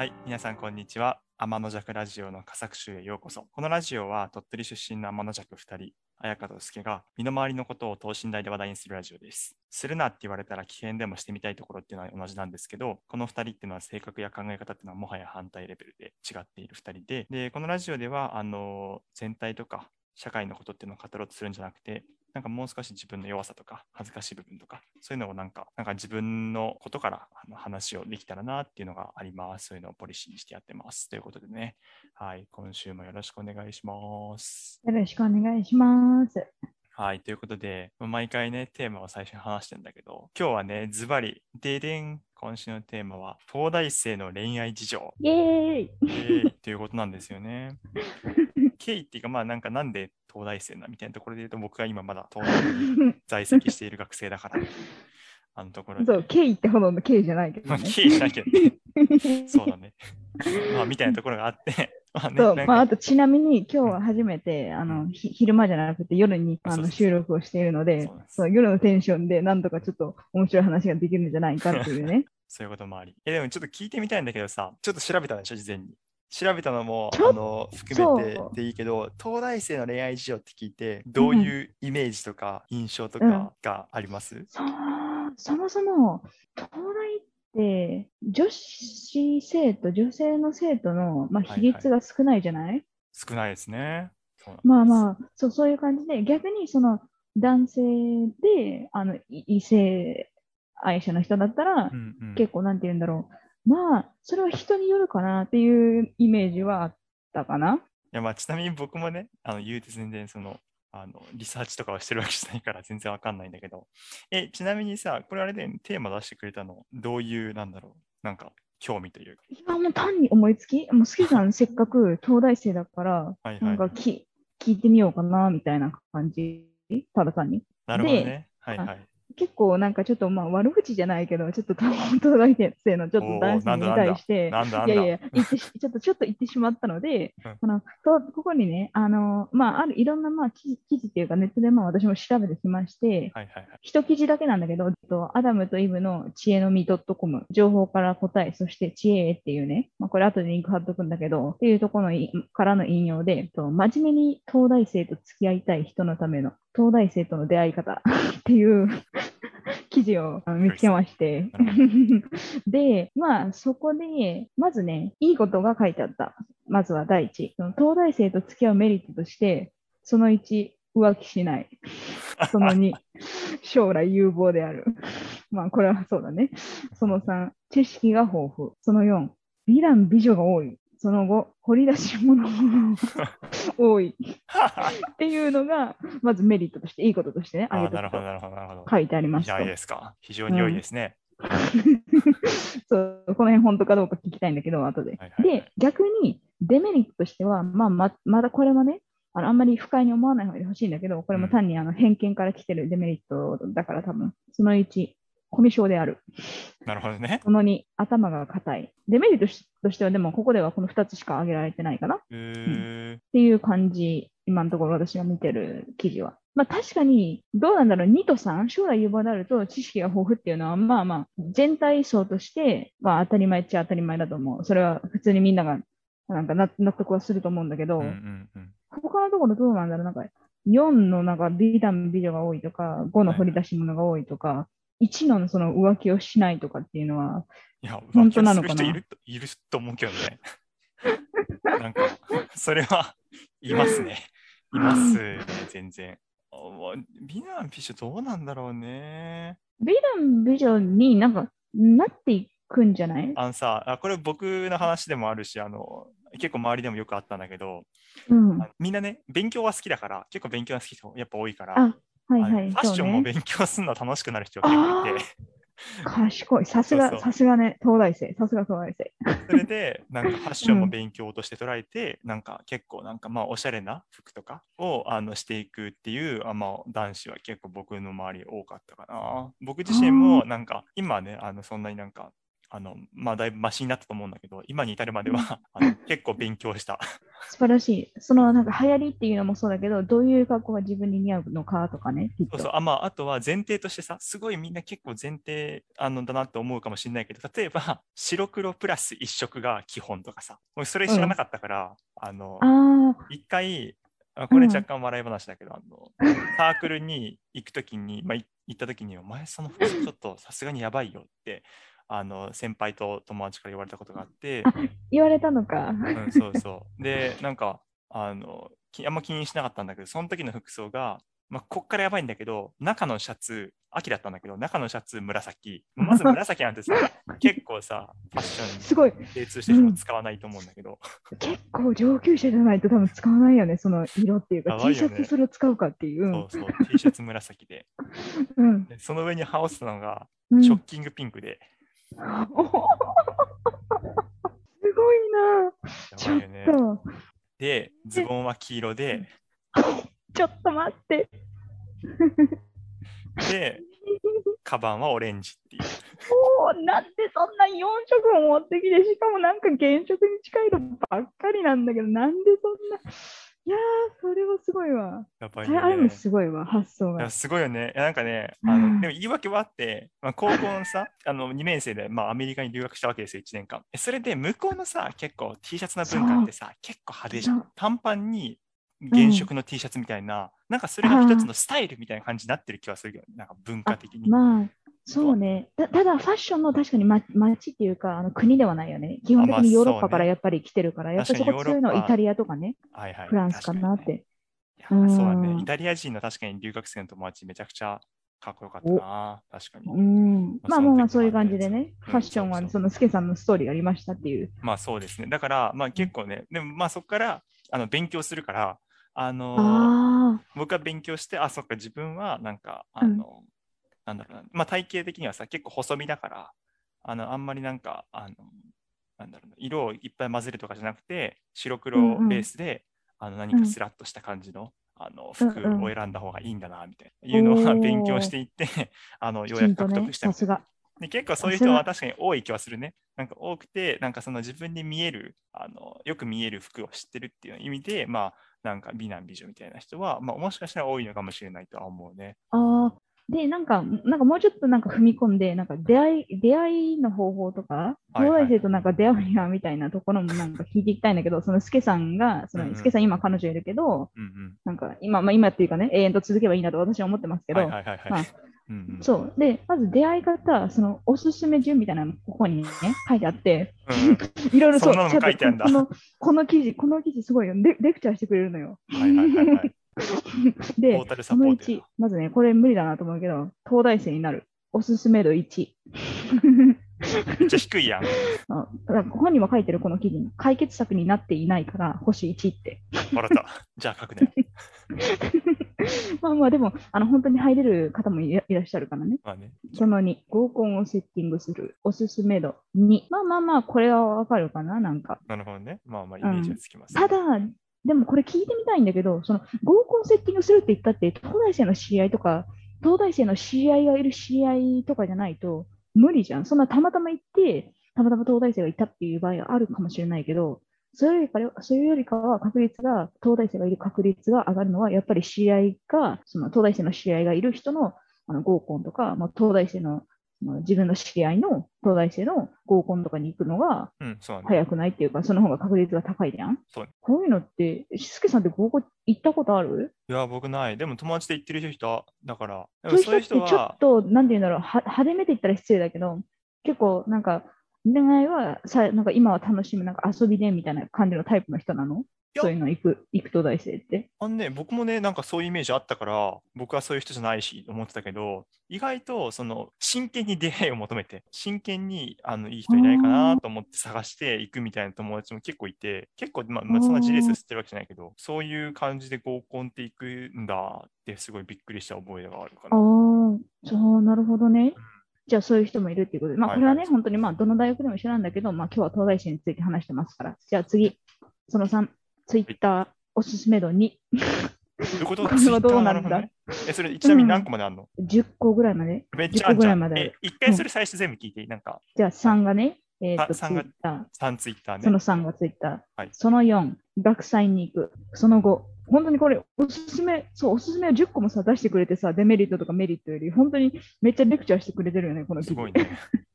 はい、皆さんこんにちは。天の弱ラジオの佳作集へようこそ。このラジオは鳥取出身の天の弱2人、綾香と助が身の回りのことを等身大で話題にするラジオです。するなって言われたら危険でもしてみたいところっていうのは同じなんですけど、この2人っていうのは性格や考え方っていうのはもはや反対レベルで違っている2人で、で、このラジオでは、あの、全体とか社会のことっていうのを語ろうとするんじゃなくて、なんかもう少し自分の弱さとか恥ずかしい部分とかそういうのをなんかなんか自分のことからあの話をできたらなっていうのがあります。そういうのをポリシーにしてやってます。ということでね、はい、今週もよろしくお願いします。よろしくお願いします。はい、ということで、毎回ね、テーマを最初に話してんだけど、今日はね、ズバリ、ででん、今週のテーマは、東大生の恋愛事情。イエーイえー、っていうことなんですよね。経緯っていうか、まあなんかなんで東大生なみたいなところで言うと、僕が今まだ東大に在籍している学生だから、あのところで。そう、ケイってほどのケイじゃないけまあ、どね。経緯しなきゃね。そうだね。まあ、みたいなところがあって、まあね、まあ、あとちなみに今日は初めて、あの、ひ昼間じゃなくて夜にあの収録をしているのでそう夜のテンションでなんとかちょっと面白い話ができるんじゃないかっていうね。そういうこともあり。え、でもちょっと聞いてみたいんだけどさ、ちょっと調べたでしょ、事前に。調べたのも、あの、含めてでいいけど、東大生の恋愛事情って聞いて、どういうイメージとか印象とかがあります、そうそもそも、東大って女子生徒、女性の生徒の、まあ、はい比率が少ないじゃない、少ないですね。そうなんまああ。まあ、そう、そういう感じで、逆にその男性で、あの、い異性愛者の人だったらう、んうん、結構なんて言うんだろう。まあ、それは人によるかなっていうイメージはあったかな。いやまあ、ちなみに僕もね、あの言うて全然その、あのリサーチとかをしてるわけじゃないから全然わかんないんだけど、え、ちなみにさ、これあれで、ね、テーマ出してくれたの、どういう、なんだろう、なんか興味というか。いや、もう単に思いつき、もう好きさん せっかく東大生だから、はいはいなんかき聞いてみようかなみたいな感じ、ただ単に。なるほどね。はいはい。結構なんかちょっとまあ悪口じゃないけど、ちょっと東大生のちょっと男子に対して、いやいや、言ってしちょっとちょっと言ってしまったので、うのとここにね、あのまあ、あるいろんなまあ記事記事っていうか、ネットでまあ私も調べてきまして、はいはいはい。一記事だけなんだけど、とアダムとイブの知恵の実 .com、情報から答え、そして知恵へっていうね、まあ、これ後でリンク貼っとくんだけど、っていうところのいからの引用で、と真面目に東大生と付き合いたい人のための東大生との出会い方 っていう 記事を見つけまして。で、まあそこで、まずね、いいことが書いてあった。まずは第一。その東大生と付き合うメリットとして、その1、浮気しない。その2、将来有望である。まあこれはそうだね。その3、知識が豊富。その4、美男美女が多い。その後、掘り出し物が 多い。っていうのが、まずメリットとして、いいこととしてね、あ挙げとくとーなるほど、なるほど、なるほど。書いてありますといいですか。非常に良いですね。そう、この辺本当かどうか聞きたいんだけど、後で。はいはいはいで、逆にデメリットとしては、まあ、ままだこれもね、あのあんまり不快に思わない方がほしいんだけど、これも単にあの偏見から来てるデメリットだから多分、その1、コミュ障である。なるほどね。その2、頭が硬い。デメリットしとしては、でもここではこの2つしか挙げられてないかなっえー、ていう感じ、今のところ私が見てる記事は。まあ確かに、どうなんだろう、2と3、将来有望であると知識が豊富っていうのは、まあまあ、全体層として、まあ当たり前っちゃ当たり前だと思う。それは普通にみんなが、なんか納納得はすると思うんだけど、うんうんうん。他のところどうなんだろう、なんか4のなんか美男美女が多いとか、5の掘り出し物が多いとか、1のその浮気をしないとかっていうのは、いや、本当なのかな？浮気をする人いるといると思うけどね。なんか、それはいますね。いますね、全然。美男美女どうなんだろうね。美男美女になんかなっていくんじゃない？あのさ、あこれ僕の話でもあるし、あの、結構周りでもよくあったんだけど、うん。みんなね、勉強は好きだから、結構勉強が好き人やっぱ多いから、あ、はいはい。ファッションも。勉強するの楽しくなる人が結構いて、賢い。さすが、さすがね、東大生。さすが東大生。それで、なんかファッションもうん勉強として捉えて、なんか結構なんかまあおしゃれな服とかをあのしていくっていうあ、まあ、男子は結構僕の周り多かったかな。僕自身もなんか今はね、あのそんなになんかあのまあだいぶマシになったと思うんだけど、今に至るまでは あの結構勉強した。素晴らしい。そのなんか流行りっていうのもそうだけど、どういう格好が自分に似合うのかとかね。そうそう。あまあ、あとは前提としてさ、すごいみんな結構前提あのだなって思うかもしれないけど、例えば白黒プラス一色が基本とかさ、俺それ知らなかったから、あの、ああ、一回、あこれうん。若干笑い話だけど、あのサークルに行くときに、まあ、い行ったときに、お前その服装ちょっとさすがにやばいよって、あの先輩と友達から言われたことがあって、あ言われたのか。うん、そうそう。で、なんか、あの、きあんま気にしなかったんだけど、その時の服装が、まあ、こっからやばいんだけど、中のシャツ、秋だったんだけど、中のシャツ紫。まず紫なんてさ、結構さ、ファッションにすごい。精通してる人は使わないと思うんだけど、結構上級者じゃないと多分使わないよね、その色っていうか、やばい T シャツそれを使うかっていう。そうそう、T シャツ紫で。うん。でその上に羽織ってたのが、うんショッキングピンクで、おほすごいな。やちょっ。と、で、ズボンは黄色で、ちょっと待って。で、カバンはオレンジっていう。おーなんでそんな4色も持ってきて、しかもなんか原色に近いのばっかりなんだけど、なんでそんな。いやー、それはすごいわ。やばいそれあれも。すごいわ、発想が。すごいよね。なんかね、あうんのでも言い訳はあって、まあ、高校のさ、あの2年生で、まあ、アメリカに留学したわけですよ、1年間。えそれで向こうのさ、結構 T シャツの文化ってさ、結構派手じゃそん。短パンに原色の T シャツみたいな、なんかそれが一つのスタイルみたいな感じになってる気はするけど、なんか文化的に。まあ、そうね。たただ、ファッションの確かにま街っていうか、あの国ではないよね。基本的にヨーロッパからやっぱり来てるから、やっぱりそこ強いのはイタリアとかね、はいはい。フランスかなって。そうだね。うんイタリア人の確かに留学生の友達めちゃくちゃかっこよかったな。確かに。うん。まあまあまあ、そういう感じでうんね、ファッションはそのスケさんのストーリーがありましたっていう。まあそうですね。だから、まあ結構ね、でもまあそこからあの勉強するから、あの僕は勉強して、あ、そっか、自分はなんか、あの、なんだろうな、まあ体型的にはさ、結構細身だから、あの、あんまりなんか、あの、なんだろうな、色をいっぱい混ぜるとかじゃなくて、白黒うんうん。ベースで、あの何かスラッとした感じの、あの服うんうん。を選んだ方がいいんだな、みたいな、いうのは勉強していって、あの、あ、ようやく獲得、したみたいな。さすが。で結構そういう人は確かに多い気はするね。なんか多くて、なんかその自分に見える、あのよく見える服を知ってるっていう意味で、まあ、なんか美男美女みたいな人は、まあ、もしかしたら多いのかもしれないとは思うね。ああ。で、なんか、なんかもうちょっとなんか踏み込んで、なんか出会い、出会いの方法とか、東大生となんか出会うにはみたいなところもなんか聞いていきたいんだけど、そのスケさんが、そのスケさん今彼女いるけど、うんうん。なんか今、まあ今っていうかね、永遠と続けばいいなと私は思ってますけど。まあうんうんそう。で、まず出会い方、そのおすすめ順みたいなのここにね、書いてあって、うん いろいろそう、ちょっとこのこの記事、この記事すごいよ。レレクチャーしてくれるのよ。はいはいはいはい。で、そのポートや1、まずね、これ無理だなと思うけど、東大生になる。おすすめ度1。めっちゃ低いやん。あだここにも書いてるこの記事に解決策になっていないから星1って。笑った。じゃあ書くね。まあまあでも、あの本当に入れる方もいらっしゃるからね。まあね。その2、合コンをセッティングする。おすすめ度2。まあまあまあ、これはわかるかな、なんか。なるほどね。まあまあイメージがつきます、ただ、でもこれ聞いてみたいんだけど、その合コンセッティングするって言ったって、東大生の知り合いとか、東大生の知り合いがいる知り合いとかじゃないと無理じゃん。そんなたまたま行って、たまたま東大生がいたっていう場合はあるかもしれないけど、それよりかそれよりかは確率が、東大生がいる確率が上がるのは、やっぱり知り合いが、その東大生の知り合いがいる人のあの合コンとか、まあ、東大生の自分の知り合いの東大生の合コンとかに行くのが。早くないっていうか、その方が確率が高いじゃん。そうこういうのって、しすけさんって合コン行ったことある？いや、僕ない。でも友達で言ってる人だから、でそういう人ってちょっ、と、なんていうんだろう、は派手めって言ったら失礼だけど、結構なんか、恋愛はさ、なんか今は楽しむ、なんか遊びでみたいな感じのタイプの人なの？やそういうの行く、行く東大生って？あのね、僕もね、なんかそういうイメージあったから、僕はそういう人じゃないし、思ってたけど、意外と、その、真剣に出会いを求めて、真剣に、あの、いい人いないかなと思って探していくみたいな友達も結構いて、結構、まあ、まあそんな事例数知ってるわけじゃないけど、そういう感じで合コンっていくんだって、すごいびっくりした覚えがあるかああな。、そう、なるほどね。じゃあそういう人もいるっていうことで、まあこれはね、はいはい本当にまあどの大学でも一緒なんだけど、まあ今日は東大生について話してますから。じゃあ次、その3、ツイッターおすすめ度2、どういうこと？これはどうなんだ？ツイッターるほどねえ、それちなみに何個まであんの、10個ぐらいまで？めっちゃあんじゃん。10個ぐらいまであるえ、一回それ最初全部聞いていいなんか、じゃあ3がね、えっ、と、ツイさんがッタ3ツイッターー。ね。その3がツイッター。はいその4、学祭に行く。その5、本当にこれ、おすすめ、そう、おすすめを10個もさ、出してくれてさ、デメリットとかメリットより、本当にめっちゃレクチャーしてくれてるよね、この記事すごいね。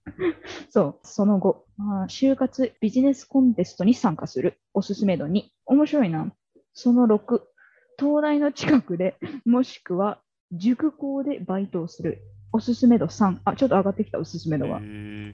そう、その後、あー就活ビジネスコンテストに参加する。おすすめ度2。面白いな。その6、東大の近くで、もしくは塾校でバイトをする。おすすめ度3。あ、ちょっと上がってきた、おすすめ度が。へー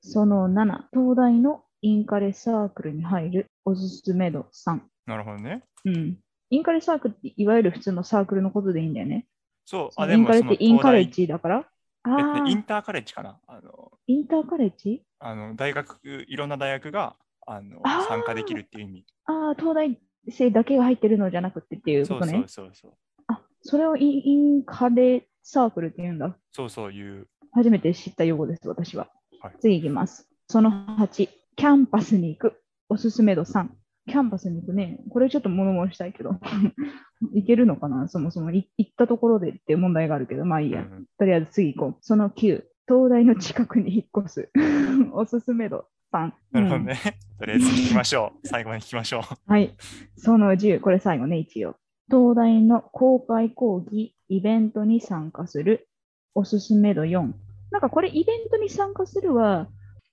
その7、東大のインカレサークルに入る。おすすめ度3。なるほどね。うん。インカレサークルっていわゆる普通のサークルのことでいいんだよね。そう、そあ、でもインカレってインカレッ東ジだから？あインターカレッジかな。あの、インターカレッジ？あの大学、いろんな大学があの参加できるっていう意味。ああ、東大生だけが入ってるのじゃなくてっていうことねそうそう。そうそう。あ、それをインインカレサークルって言うんだ。そうそういう。初めて知った用語です、私は。はい次いきます。その8、キャンパスに行く。おすすめ度3。キャンパスに行くね。これちょっと物申したいけど。行けるのかな？そもそもい行ったところでっていう問題があるけど、まあいいや。うんとりあえず次行こう。その9、東大の近くに引っ越す。おすすめ度3。うんなるほどね。とりあえず聞きましょう。最後まで聞きましょう。はい。その10、これ最後ね、一応。東大の公開講義、イベントに参加する。おすすめ度4。なんかこれ、イベントに参加するは、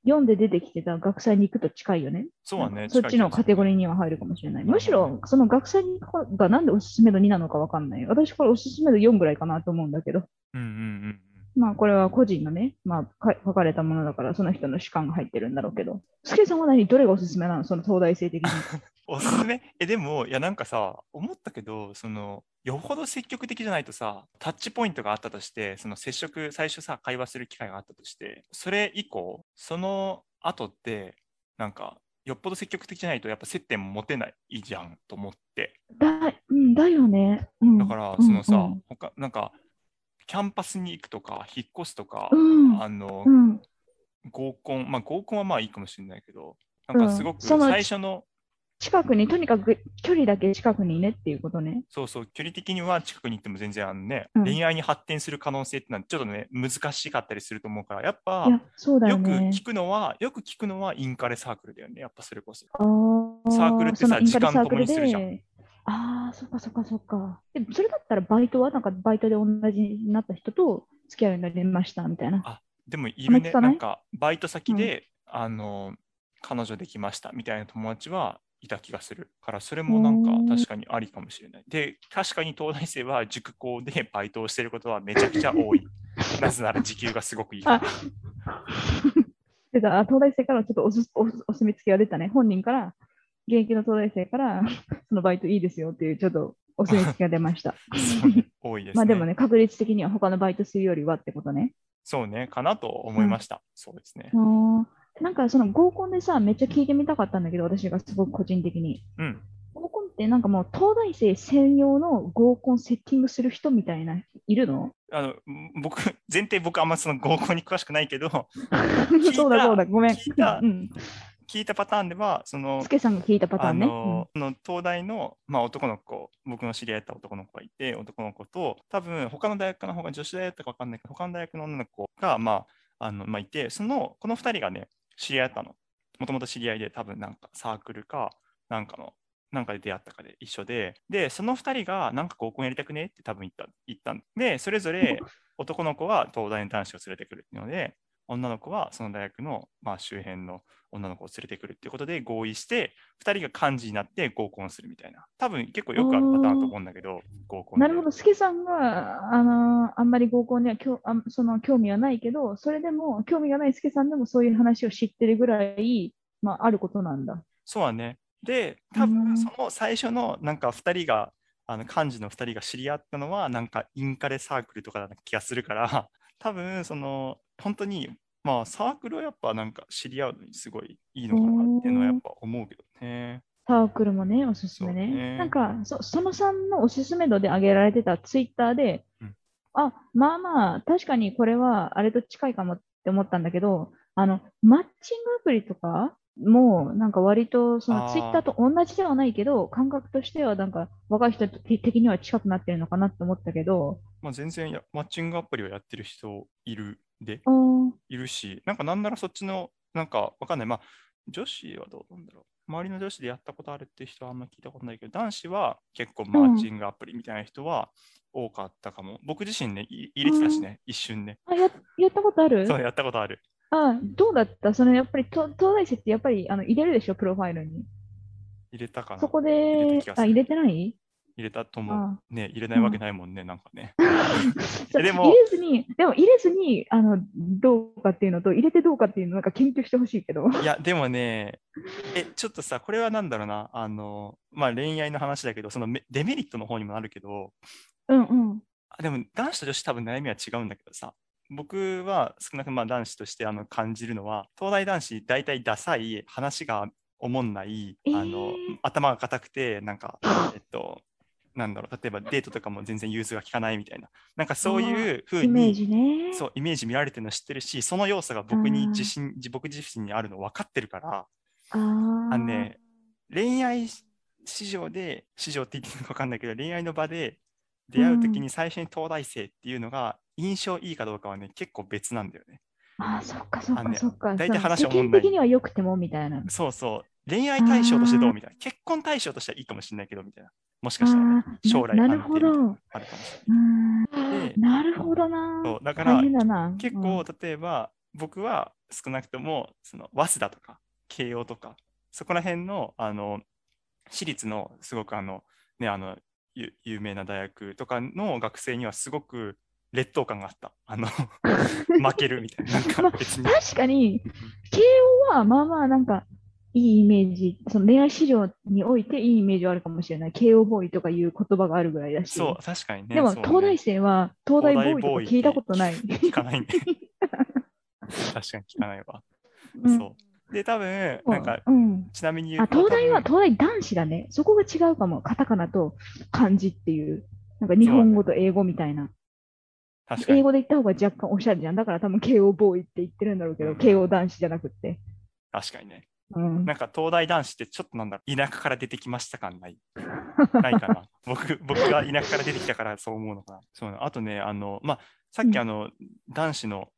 4で出てきてた学祭に行くと近いよね。そうはね。そっちのカテゴリーには入るかもしれない。むしろ、その学祭に行くがなんでおすすめ度2なのかわかんない。私、これおすすめ度4ぐらいかなと思うんだけど。うんうんうんまあ、これは個人のね、まあ、か書かれたものだから、その人の主観が入ってるんだろうけど。スケさんは何？どれがおすすめなの？その東大生的に。おすすめ？え、でも、いや、なんかさ、思ったけど、その、よほど積極的じゃないとさ、タッチポイントがあったとして、その接触、最初さ、会話する機会があったとして、それ以降、その後って、なんか、よっぽど積極的じゃないと、やっぱ接点も持てないじゃんと思って。だ,、うん、だよね。うん、だから、そのさ、うん他、なんか、キャンパスに行くとか、引っ越すとか、うん。あのう、ん、合コン、まあ合コンはまあいいかもしれないけど、なんかすごく最初の、近くに、とにかく距離だけ近くにねっていうことね。そうそう、距離的には近くに行っても全然あのね、うん。恋愛に発展する可能性ってのはちょっとね、難しかったりすると思うから、やっぱいや、そうだよよくね。聞くのは、よく聞くのはインカレサークルだよね、やっぱそれこそ。あー。サークルってさ時間共にするじゃんああ、そっかそっかそっか。でそれだったらバイトはなんかバイトで同じになった人と付き合うようになりましたみたいな。でもいるね、なんかバイト先で、あの、彼女できましたみたいな友達はいた気がするから、それもなんか確かにありかもしれない。で、確かに東大生は塾校でバイトをしてることはめちゃくちゃ多い。なぜなら時給がすごくいいから。東大生からちょっとおすおお墨付きが出たね。本人から、現役の東大生から、そのバイトいいですよっていうちょっとお墨付きが出ました。多いですね。まあでもね、確率的には他のバイトするよりはってことね。そうね、かなと思いました。そうですねなんかその合コンでさ、めっちゃ聞いてみたかったんだけど、私がすごく個人的に。うん。合コンってなんかもう東大生専用の合コンセッティングする人みたいな、いるの？あの僕、前提僕あんまその合コンに詳しくないけど、そうだそうだ、ごめん。聞いたうん。聞いたパターンでは、そのス、ケさんが聞いたパターあンね。のその東大の、まあ、男の子、僕の知り合った男の子がいて、男の子と、多分他の大学の方が女子大だったか分かんないけど、他の大学の女の子が、まあ、あのまあ、いて、その、この2人がね、知り合ったの。もともと知り合いで、多分なんかサークルか、なんかの、なんかで出会ったかで一緒で、で、その2人が、なんか合コンやりたくねって多分言った言ったんで、それぞれ男の子は東大の男子を連れてくるっていうので、女の子はその大学の、まあ、周辺の女の子を連れてくるっていうことで合意して、2人が幹事になって合コンするみたいな。多分結構よくあるパターンだと思うんだけど、合コンで。なるほど、スケさんが、あのーあんまり合コンにはきょあその興味はないけど、それでも、興味がないスケさんでもそういう話を知ってるぐらい、まあ、あることなんだ。そうはね。で、多うん分その最初のなんか2人が、あの幹事の2人が知り合ったのは、なんかインカレサークルとかだった気がするから、多分その本当に、まあサークルはやっぱなんか知り合うのにすごいいいのかなっていうのはやっぱ思うけどね。サークルもね、おすすめね。ねなんかそ、そのさんのおすすめ度で挙げられてたツイッターで、うんあ、まあまあ、確かにこれはあれと近いかもって思ったんだけど、あの、マッチングアプリとかも、なんか割とそのツイッターと同じではないけど、感覚としてはなんか若い人的には近くなってるのかなって思ったけど、まあ、全然やマッチングアプリをやってる人いるで、いるし、なんかなんならそっちのなんかわかんない。まあ、女子はどうなんだろう。周りの女子でやったことあるって人はあんま聞いたことないけど、男子は結構マーチングアプリみたいな人は多かったかも。僕自身ね、い入れてたしね、一瞬ね。あややったことある？そう、やったことある。あどうだった？そのやっぱりと東大生ってやっぱりあの入れるでしょ、プロファイルに。入れたかなそこ入れでた気が、するあ、入れてない？入れたと思うあ。ね、入れないわけないもんね、なんかね。そうでも入れずに、でも入れずにあのどうかっていうのと、入れてどうかっていうのなんか研究してほしいけど。いや、でもね、え、ちょっとさ、これはなんだろうな、あの、まあ恋愛の話だけど、そのメデメリットの方にもなるけど、うんうん。あでも男子と女子多分悩みは違うんだけどさ、僕は少なくまあ男子としてあの感じるのは、東大男子大体ダサい、話がおもんない、あのえー頭が硬くて、なんか、えっと、なんだろう、例えばデートとかも全然融通が効かないみたいな、なんかそういうふうに、イメージね。そう、イメージ見られてるの知ってるし、その要素が僕に自信、僕自身にあるの分かってるから、あのね、恋愛市場で、市場って言っていいのか分かんないけど、恋愛の場で出会うときに最初に東大生っていうのが印象いいかどうかはね、結構別なんだよね。あー、そっかそっかそっか。大体話的には良くてもみたいな。そうそう。恋愛対象としてどうみたいな。結婚対象としてはいいかもしれないけど、みたいな。もしかしたらね、将来ななるほど。あるかもしれない。なるほどな。そうだから。結構、例えば、僕は少なくとも、その、早稲田とか、慶応とか、そこら辺の、あの、私立の、すごくあの、ね、あの、ゆ有名な大学とかの学生にはすごく劣等感があった。あの、負けるみたいな。なんかまあ。確かに、慶応はまあまあなんかいいイメージ、その恋愛市場においていいイメージはあるかもしれない。慶応ボーイとかいう言葉があるぐらいだし。そう、確かにね。でもね東大生は東大ボーイとか聞いたことない。聞かないね。確かに聞かないわ。うんそう。で、多分、なんか、うん。ちなみに言うあ、と、東大は東大男子だね。そこが違うかも。カタカナと漢字っていう。なんか日本語と英語みたいな。英語で言った方が若干おしゃれじゃん。だから多分慶応ボーイって言ってるんだろうけど、うん慶応男子じゃなくって。確かにね。うん。なんか東大男子ってちょっとなんだろう、田舎から出てきました感ない。ないかな。僕、僕が田舎から出てきたからそう思うのかな。そうあとね、あの、まあ、さっきあの、男子の、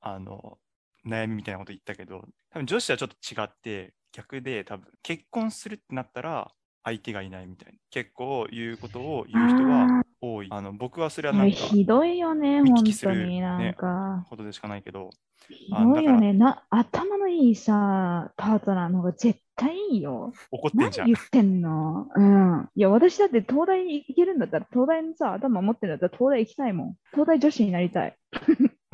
あの、悩みみたいなこと言ったけど、多分女子はちょっと違って、逆で多分結婚するってなったら相手がいないみたいな。結構言うことを言う人は多い。あの、僕はそれはなんか、ひどいよね、見本当になんねか。ことでしかないけど、ひどいよねな。頭のいいさ、パートナーの方が絶対いいよ。怒ってんじゃん何言。ってんの？うん。いや、私だって東大に行けるんだったら、東大にさ、頭持ってるんだったら東大行きたいもん。東大女子になりたい。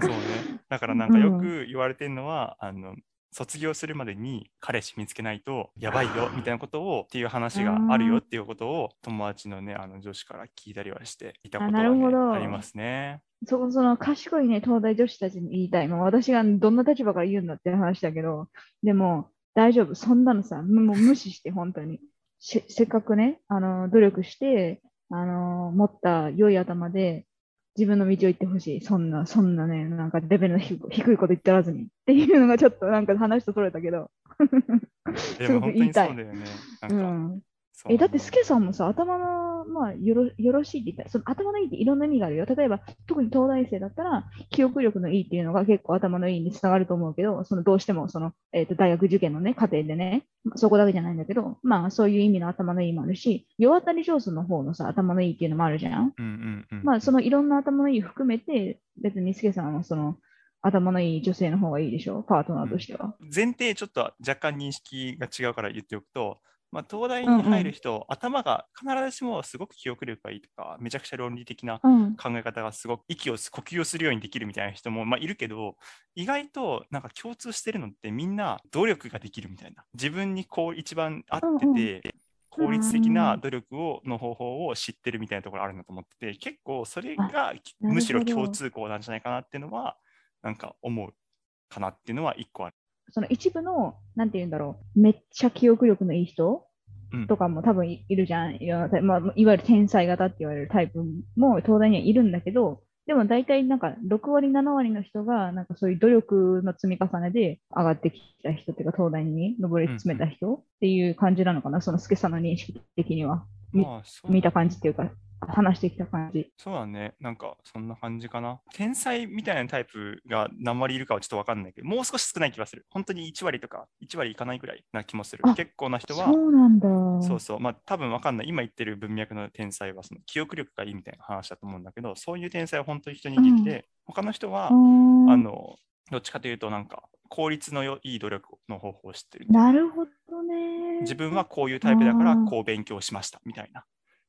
そうね。だからなんかよく言われてるのは、あの、卒業するまでに彼氏見つけないとやばいよみたいなことをっていう話があるよっていうことを友達のね、あの女子から聞いたりはしていたことは、あなるほね、どありますね。そこ、その賢いね、東大女子たちに言いたい。まあ、私がどんな立場から言うんだって話だけど、でも、大丈夫。そんなのさ、もう無視して、本当に。しせっかくね、あの、努力して、あの、持った良い頭で、自分の道を行ってほしい。そんな、そんなね、なんかレベルの低いこと言ってらずに。っていうのがちょっとなんか話とそれたけど。ですごく言いたいそうだよね。なうんえ、だって、スケさんもさ、頭の、まあ、よろよろしいって言ったら、その頭のいいっていろんな意味があるよ。例えば、特に東大生だったら、記憶力のいいっていうのが結構頭のいいにつながると思うけど、そのどうしても、その、えっ、と、大学受験のね、過程でね、まあそこだけじゃないんだけど、まあ、そういう意味の頭のいいもあるし、世当たり上手の方のさ、頭のいいっていうのもあるじゃん。うんうんうん。まあ、そのいろんな頭のいい含めて、別にスケさんはその、頭のいい女性の方がいいでしょ、パートナーとしては。前提ちょっと若干認識が違うから言っておくと、まあ、東大に入る人、頭が必ずしもすごく記憶力がいいとか、めちゃくちゃ論理的なうん。考え方がすごく息をす呼吸をするようにできるみたいな人も、まあ、いるけど意外となんか共通してるのってみんな努力ができるみたいな。自分にこう一番合ってて、効率的な努力をの方法を知ってるみたいなところあるなと思ってて結構それがむしろ共通項なんじゃないかなっていうのはなんか思うかなっていうのは一個ある。その一部の、なんて言うんだろう、めっちゃ記憶力のいい人うんとかも多分いいるじゃん。いやまあ、いわゆる天才型って言われるタイプも東大にはいるんだけど、でも大体なんか6割、7割の人がなんかそういう努力の積み重ねで上がってきた人っていうか東大に上り詰めた人っていう感じなのかな、その助さんの認識的には。みまあ見た感じっていうか。話してきた感じ。そうだね。なんか、そんな感じかな。天才みたいなタイプが何割いるかはちょっとわかんないけど、もう少し少ない気がする。本当に1割とか、1割いかないぐらいな気もするあ。結構な人は、そうなんだ。そうそう。まあ、多分わかんない。今言ってる文脈の天才は、その記憶力がいいみたいな話だと思うんだけど、そういう天才は本当に人にできて、他の人は、あの、どっちかというと、なんか、効率のよいい努力の方法を知ってる。なるほどね。自分はこういうタイプだからこう勉強しましたみたいな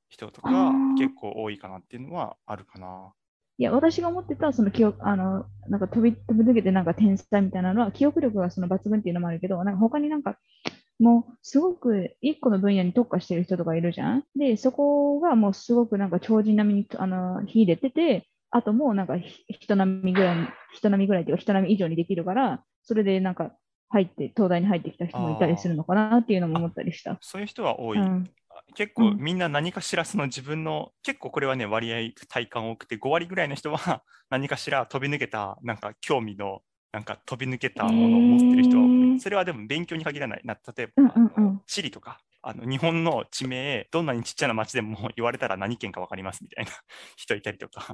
人とか結構多いかなっていうのはあるかな。いや、私が思ってた、その記憶、あの、なんか飛び、飛び抜けてなんか天才みたいなのは、記憶力がその抜群っていうのもあるけど、なんか他になんか、もうすごく一個の分野に特化してる人とかいるじゃん？で、そこがもうすごくなんか超人並みに、あの、秀でてて、あともうなんかひ人並みぐらいに、人並みぐらいっていうか人並み以上にできるから、それでなんか入って、東大に入ってきた人もいたりするのかなっていうのも思ったりした。そういう人は多い。うん。結構うんみんな何かしらその自分の、結構これはね割合体感多くて5割ぐらいの人は 何かしら飛び抜けたなんか興味のなんか飛び抜けたものを持ってる人は多いへーそれはでも勉強に限らない。な例えば、地理とかあの日本の地名どんなにちっちゃな町でも言われたら何県か分かりますみたいな 人いたりとか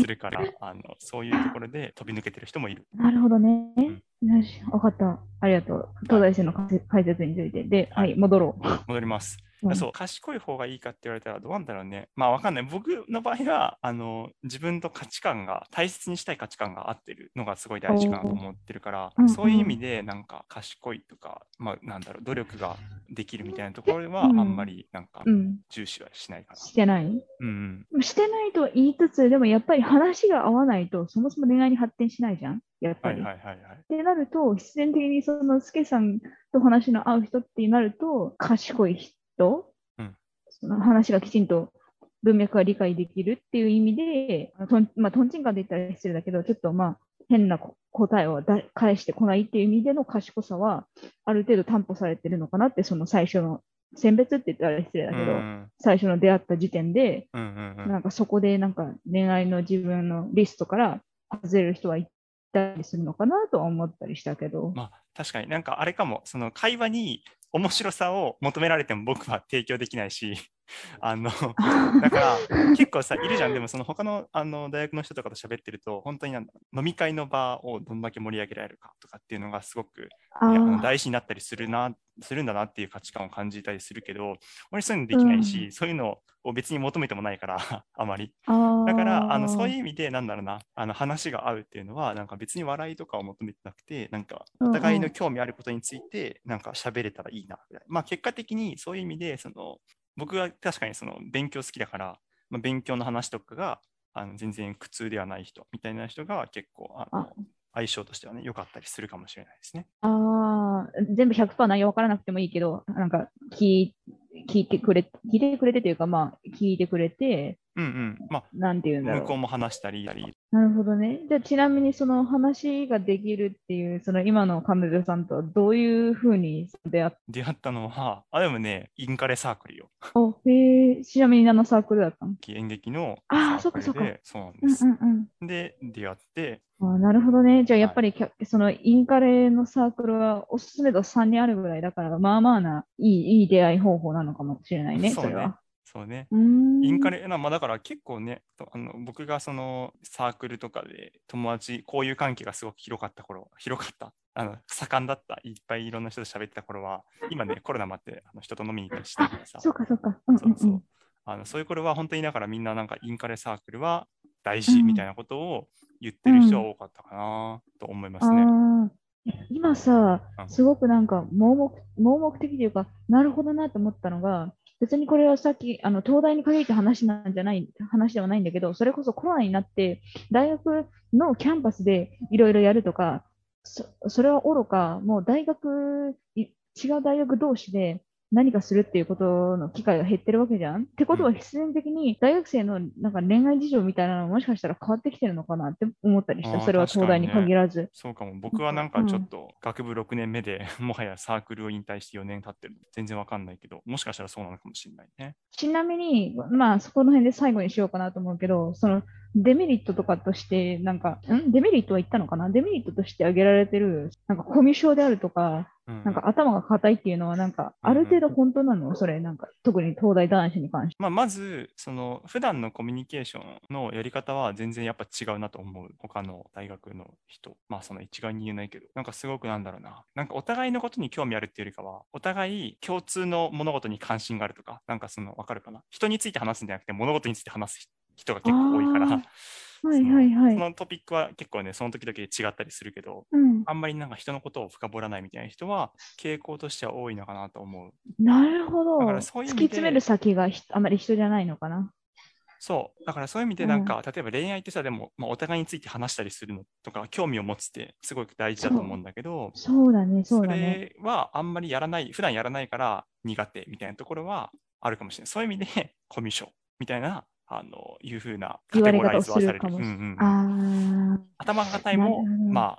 するからあのそういうところで飛び抜けてる人もいる。なるほどね。んよし、わかった。ありがとう。東大生の解説について。で、ははいい、戻ろう。戻ります。うんそう、賢い方がいいかって言われたらどうなんだろうね。まあわかんない。僕の場合は、あの、自分と価値観が、大切にしたい価値観が合ってるのがすごい大事かなと思ってるからうんう、んそういう意味で、なんか賢いとか、まあなんだろう、努力ができるみたいなところは、あうんんまりなんかうん。重視はしないかな。してないうんうん。してないと言いつつ、でもやっぱり話が合わないと、そもそも恋愛に発展しないじゃん。やっぱり。はいはいはいはい。ってなると、必然的にそのスケさんと話の合う人ってなると、賢い人、うん。その話がきちんと文脈が理解できるっていう意味で、とんまあ、とんちんかんで言ったら失礼だけど、ちょっとまあ、変なこ答えをだ返してこないっていう意味での賢さは、ある程度担保されてるのかなって、その最初の、選別って言ったら失礼だうんけど、うん。最初の出会った時点で、うんうんうん。なんかそこでなんか恋愛の自分のリストから外れる人はいたりするのかなとは思ったりしたけど。まあ確かになんかあれかも、その会話に面白さを求められても僕は提供できないし、あの、だから結構さ、いるじゃん。でもその他のあの大学の人とかと喋ってると、本当になんだろう飲み会の場をどんだけ盛り上げられるかとかっていうのがすごく大事になったりするな、するんだなっていう価値観を感じたりするけど、俺そういうのできないし、うんそういうのを別に求めてもないから、あまり。だから、あのそういう意味で、なんだろうな、あの話が合うっていうのは、なんか別に笑いとかを求めてなくて、なんかお互いの興味あることについて、なんか喋れたらいいなみたいな。まあ結果的にそういう意味で、その僕は確かにその勉強好きだから、まあ、勉強の話とかがあの全然苦痛ではない人みたいな人が結構あのあ相性としてはね、良かったりするかもしれないですね。あー全部100%内容分からなくてもいいけど、なんか聞い聞いてくれ、聞いてくれてというか、まあ、聞いてくれて、うんうん。まあ、なんて言うんだろう。向こうも話したり、なるほどね。じゃあ、ちなみにその話ができるっていう、その今の彼女さんとはどういうふうに出会っ出会ったのは、あ、でもね、インカレサークルよ。たおへえ、ちなみに何のサークルだったの？演劇のサークルそっかそっで、そうなんうんです。うんうん。で、出会って、あーなるほどね。じゃあ、やっぱりきゃ、そのインカレのサークルはおすすめ度3人あるぐらいだから、まあまあないいいい出会い方法なのかもしれないね、そねれは。そうね。インカレ、なまあ、だから結構ね、とあの僕がそのサークルとかで友達、交友関係がすごく広かった頃、広かった、あの盛んだった、いっぱいいろんな人と喋ってた頃は、今ね、コロナもあってあの人と飲みに行ったりしてるからさ、そうかそうか。うんうんそうそううん。あのそういう頃は本当にだからみんななんかインカレサークルは大事みたいなことを言ってる人は多かったかなと思いますね。ああ、今さう、んすごくなんか盲目、盲目的というか、なるほどなと思ったのが、別にこれはさっき、あの、東大に限った話なんじゃない、話ではないんだけど、それこそコロナになって、大学のキャンパスでいろいろやるとか、そそれはおろか、もう大学、違う大学同士で何かするっていうことの機会が減ってるわけじゃん？ってことは必然的に大学生のなんか恋愛事情みたいなのもしかしたら変わってきてるのかなって思ったりした。それは東大に限らず。そうかも。僕はなんかちょっと学部6年目で、もはやサークルを引退して4年経ってる。全然わかんないけど、もしかしたらそうなのかもしれないね。ちなみに、まあそこの辺で最後にしようかなと思うけど、そのデメリットとかとして、なんか、ん？デメリットは言ったのかな？デメリットとして挙げられてる、なんかコミュ障であるとか、うんなんか頭が硬いっていうのは、なんか、ある程度本当なの？それ、なんか、特に東大男子に関して。まあ、まず、その普段のコミュニケーションのやり方は全然やっぱ違うなと思う。他の大学の人。まあ、その一概に言えないけど、なんかすごくなんだろうな。なんかお互いのことに興味あるっていうよりかは、お互い共通の物事に関心があるとか、なんかその、わかるかな？人について話すんじゃなくて、物事について話す人が結構多いから、はいはいはいそ。のトピックは結構ね、その時々で違ったりするけど、うん。あんまりなんか人のことを深掘らないみたいな人は、傾向としては多いのかなと思う。なるほど。だからそういう意突味でき詰める先がひあまり人じゃないのかな。そう。だからそういう意味で、なんか、例えば恋愛ってさ、でも、まあ、お互いについて話したりするのとか、興味を持つってすごく大事だと思うんだけど、そうだね、そそうだね。れはあんまりやらない、普段やらないから苦手みたいなところはあるかもしれない。そういう意味で、コミュ障みたいな、あの、いうふうなカテゴライズはされる。れうんうんうんあ頭が硬いもま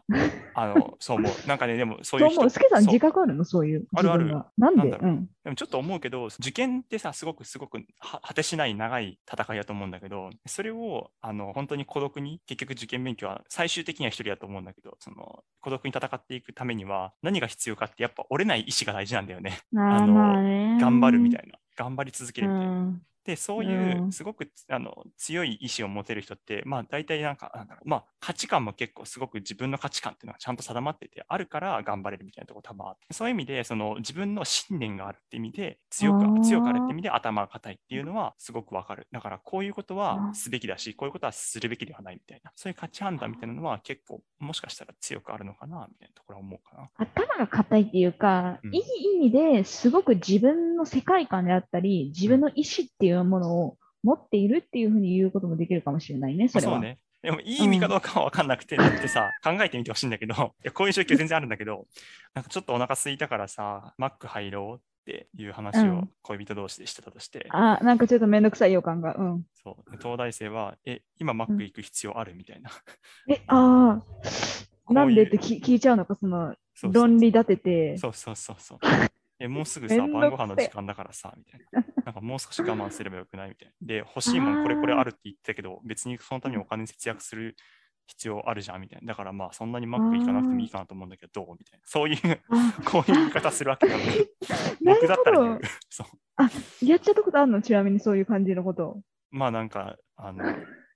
あ、あの、そう思う。なんかね、でもそあ。ういう人。と思う。スケさんそう自覚あるの？そういう。あるあるなんで？なんだろううん。でもちょっと思うけど、受験ってさ、すごくすごくは果てしない長い戦いだと思うんだけど、それをあの本当に孤独に、結局受験勉強は最終的には一人だと思うんだけど、その孤独に戦っていくためには何が必要かってやっぱ折れない意志が大事なんだよね。あの。頑張るみたいいな。頑張り続けるみたいな。うん。で、そういううんすごくあの強い意志を持てる人って、まあ大体なんか、なんだろう、まあ価値観も結構すごく自分の価値観っていうのがちゃんと定まってて、あるから頑張れるみたいなところ多分あって、そういう意味で、その自分の信念があるって意味で、強く強くあるって意味で頭が硬いっていうのはすごくわかる。だからこういうことはすべきだし、こういうことはするべきではないみたいな、そういう価値判断みたいなのは結構もしかしたら強くあるのかなみたいなところは思うかな。頭が硬いっていうか、うんいい意味ですごく自分の世界観であったり、自分の意思っていうものを持っているっていうふうに言うこともできるかもしれないね、それは。そうね。でもいい意味かどうかは分かんなくて、だってさ、考えてみてほしいんだけど、いやこういう状況全然あるんだけど、なんかちょっとお腹空いたからさ、マック入ろうっていう話をうん恋人同士でしてたとして、あ、なんかちょっとめんどくさい予感が。うん。そうで東大生は、え、今マック行く必要あるみたいな。え、ああ、なんでって聞聞いちゃうのか、その論理立てて。そうそうそうそう。え、もうすぐさ、晩ご飯の時間だからさ、みたいな。なんかもう少し我慢すればよくないみたいな。で、欲しいもんこれこれあるって言ってたけど、別にそのためにお金節約する必要あるじゃんみたいな。だからまあそんなにマック行かなくてもいいかなと思うんだけど、どうみたいな。そういう、あこういう言い方するわけなの 僕だったら言う。そう。やっちゃったことあるの？ちなみにそういう感じのこと。まあなんか、あの、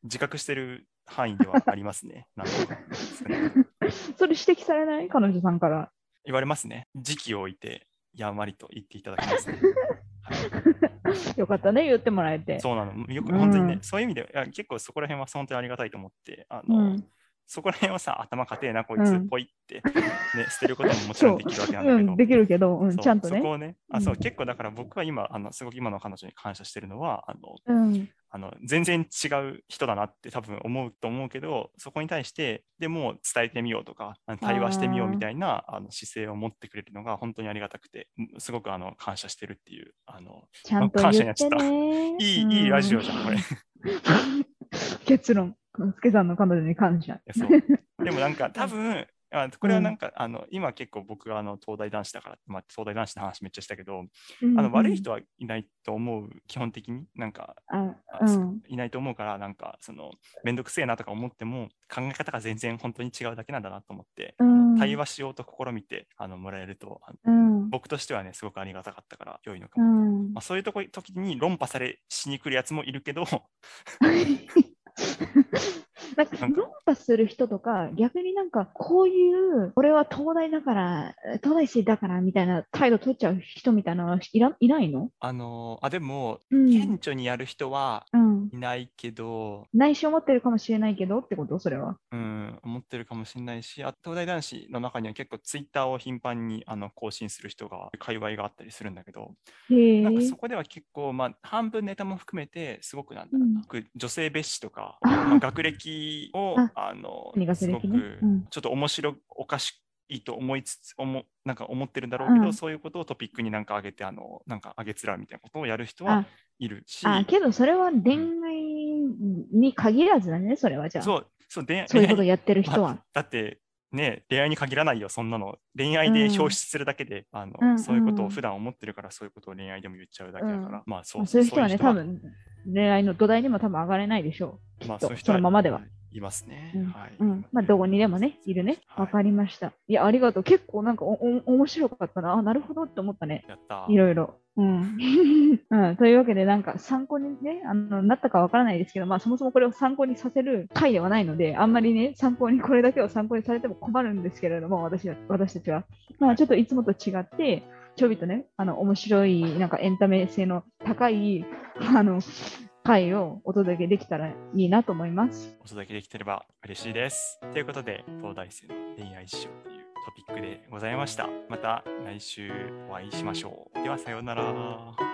自覚してる範囲ではありますね。なんとかそれ指摘されない？彼女さんから。言われますね。時期を置いて、やんわりと言っていただきますね。よかったね、言ってもらえて。そうなの。よくうん本当にね、そういう意味で、結構そこら辺は本当にありがたいと思って、あの、うんそこら辺はさ、頭固えな、こいつうん、ポイって、ね、捨てることももちろんできるわけなんだけど、うん、できるけど、ちゃんとね。そこをね、あそううん結構だから僕は今、あのすごく今の彼女に感謝してるのは、あのうん。あの全然違う人だなって多分思うと思うけど、そこに対して、でも伝えてみようとか、対話してみようみたいなあの姿勢を持ってくれるのが本当にありがたくて、うんすごくあの感謝してるっていう、あのちゃんと感謝になっちゃったね。いい、いいラジオじゃん、これ。い 結論。スケさんの彼女に感謝。でもなんか 多分、あこれはなんか、あの今結構僕があの東大男子だから、まあ、東大男子の話めっちゃしたけど、あの悪い人はいないと思う、基本的に。なんか、うん。いないと思うから、なんか、その、めんどくせえなとか思っても、考え方が全然本当に違うだけなんだなと思って、うん対話しようと試みてあのもらえると。僕としてはね、すごくありがたかったから、良いのかうも。んまあ、そういうとこ時に論破されしに来るやつもいるけど、なんか論破する人とか、逆になんかこういう、これは東大だから、東大生だからみたいな態度取っちゃう人みたいなのはいらいないの？あのあ、でも、うん。顕著にやる人はうん。いないけど、内緒持ってるかもしれないけどってこと？それは。うん、思ってるかもしれないし、あ東大男子の中には結構ツイッターを頻繁にあの更新する人が、界隈があったりするんだけど。なんかそこでは結構、まあ、半分ネタも含めて、すごくなんだろうな、僕女性蔑視とか、あ。まあ、学歴を あ。あのすごくちょっと面白おかしいと思いつつ、思なんか思ってるんだろうけど、うんそういうことをトピックになんか上げて、あのなんか上げつらうみたいなことをやる人あは、いるし、あ、けどそれは恋愛に限らずだね、それはじゃあ。そうそう恋愛そういうことやってる人まあは。だって、ね、恋愛に限らないよ、そんなの。恋愛でうん表出するだけで、あのうんそういうことうんを普段思ってるから、そういうことを恋愛でも言っちゃうだけだから、うんまあそうまあそういう人はね、多分恋愛の土台にも多分上がれないでしょう。まあ、そういう人はそのままでは。いますね。うんはい。うん。まあ、どこにでもね、いるね。はいわかりました。いや、ありがとう。結構なんかおお面白かったな。あ、なるほどって思ったね。やったいろいろ。うん。うん、というわけで、なんか参考にね、あのなったかわからないですけど、まあそもそもこれを参考にさせる回ではないので、あんまりね、参考に、これだけを参考にされても困るんですけれども、私は私たちは。まあちょっといつもと違って、ちょびっとね、あの、面白い、なんかエンタメ性の高い、あの、回をお届けできたらいいなと思います。お届けできてれば嬉しいです。ということで、東大生の恋愛事情というトピックでございました。また来週お会いしましょう。では、さようなら。